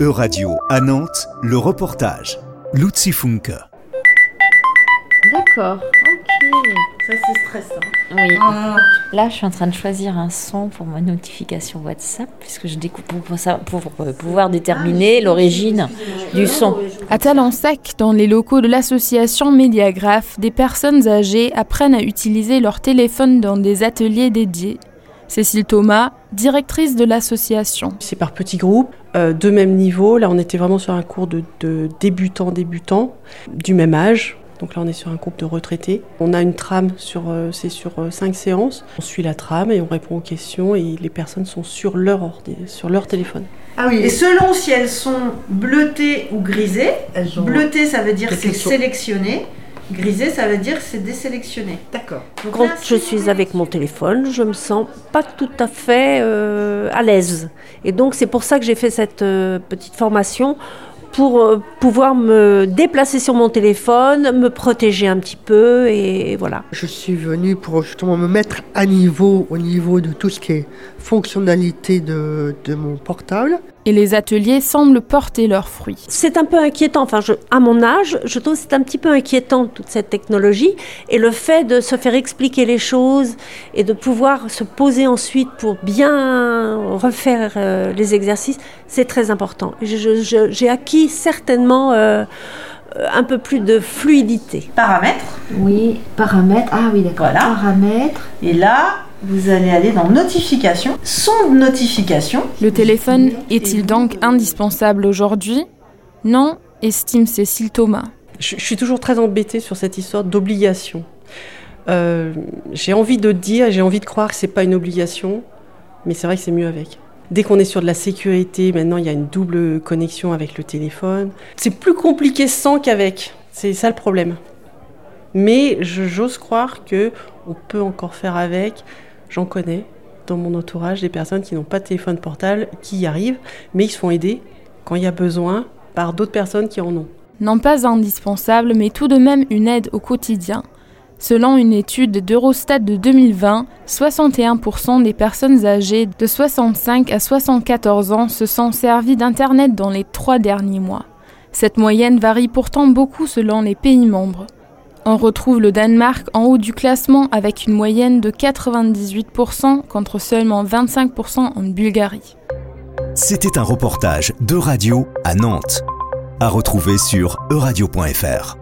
E-Radio à Nantes, le reportage. Lutzi Funke. D'accord, ok. Ça, c'est stressant. Oui. Là, je suis en train de choisir un son pour ma notification WhatsApp, puisque je découpe pour, ça- pour, pouvoir déterminer l'origine du son. À Talensac, dans les locaux de l'association Médiagraphe, des personnes âgées apprennent à utiliser leur téléphone dans des ateliers dédiés. Cécile Thomas, directrice de l'association. C'est par petits groupes, euh, de même niveau. Là, on était vraiment sur un cours de, de débutants, débutants, du même âge. Donc là, on est sur un groupe de retraités. On a une trame sur, euh, c'est sur euh, cinq séances. On suit la trame et on répond aux questions et les personnes sont sur leur ordi, sur leur téléphone. Ah oui, et selon si elles sont bleutées ou grisées, Elles ont- bleuté ça veut dire c'est sélectionné, grisé ça veut dire c'est désélectionné. D'accord. Quand là, je suis avec mon téléphone, je me sens pas tout à fait euh, à l'aise. Et donc c'est pour ça que j'ai fait cette euh, petite formation pour euh, pouvoir me déplacer sur mon téléphone, me protéger un petit peu et voilà. Je suis venue pour justement me mettre à niveau au niveau de tout ce qui est fonctionnalité de, de mon portable. Et les ateliers semblent porter leurs fruits. C'est un peu inquiétant, enfin à mon âge, je trouve que c'est un petit peu inquiétant toute cette technologie et le fait de se faire expliquer les choses et de pouvoir se poser ensuite pour bien refaire euh, les exercices, c'est très important. J'ai acquis certainement euh, un peu plus de fluidité. Paramètres. Oui, paramètres. Ah oui, d'accord. Voilà. Paramètres. Et là, vous allez aller dans notification, son de notification. Le téléphone est-il donc indispensable aujourd'hui? Non, estime Cécile Thomas. Je, je suis toujours très embêtée sur cette histoire d'obligation. Euh, j'ai envie de dire, j'ai envie de croire que c'est pas une obligation, mais c'est vrai que c'est mieux avec. Dès qu'on est sur de la sécurité, maintenant il y a une double connexion avec le téléphone. C'est plus compliqué sans qu'avec. C'est ça le problème. Mais j'ose croire que on peut encore faire avec. J'en connais dans mon entourage des personnes qui n'ont pas de téléphone portable, qui y arrivent, mais ils se font aider quand il y a besoin par d'autres personnes qui en ont. Non pas indispensable, mais tout de même une aide au quotidien. Selon une étude d'Eurostat de 2020, 61% des personnes âgées de 65 à 74 ans se sont servies d'Internet dans les trois derniers mois. Cette moyenne varie pourtant beaucoup selon les pays membres. On retrouve le Danemark en haut du classement avec une moyenne de 98% contre seulement 25% en Bulgarie. C'était un reportage de radio à Nantes. À retrouver sur euradio.fr.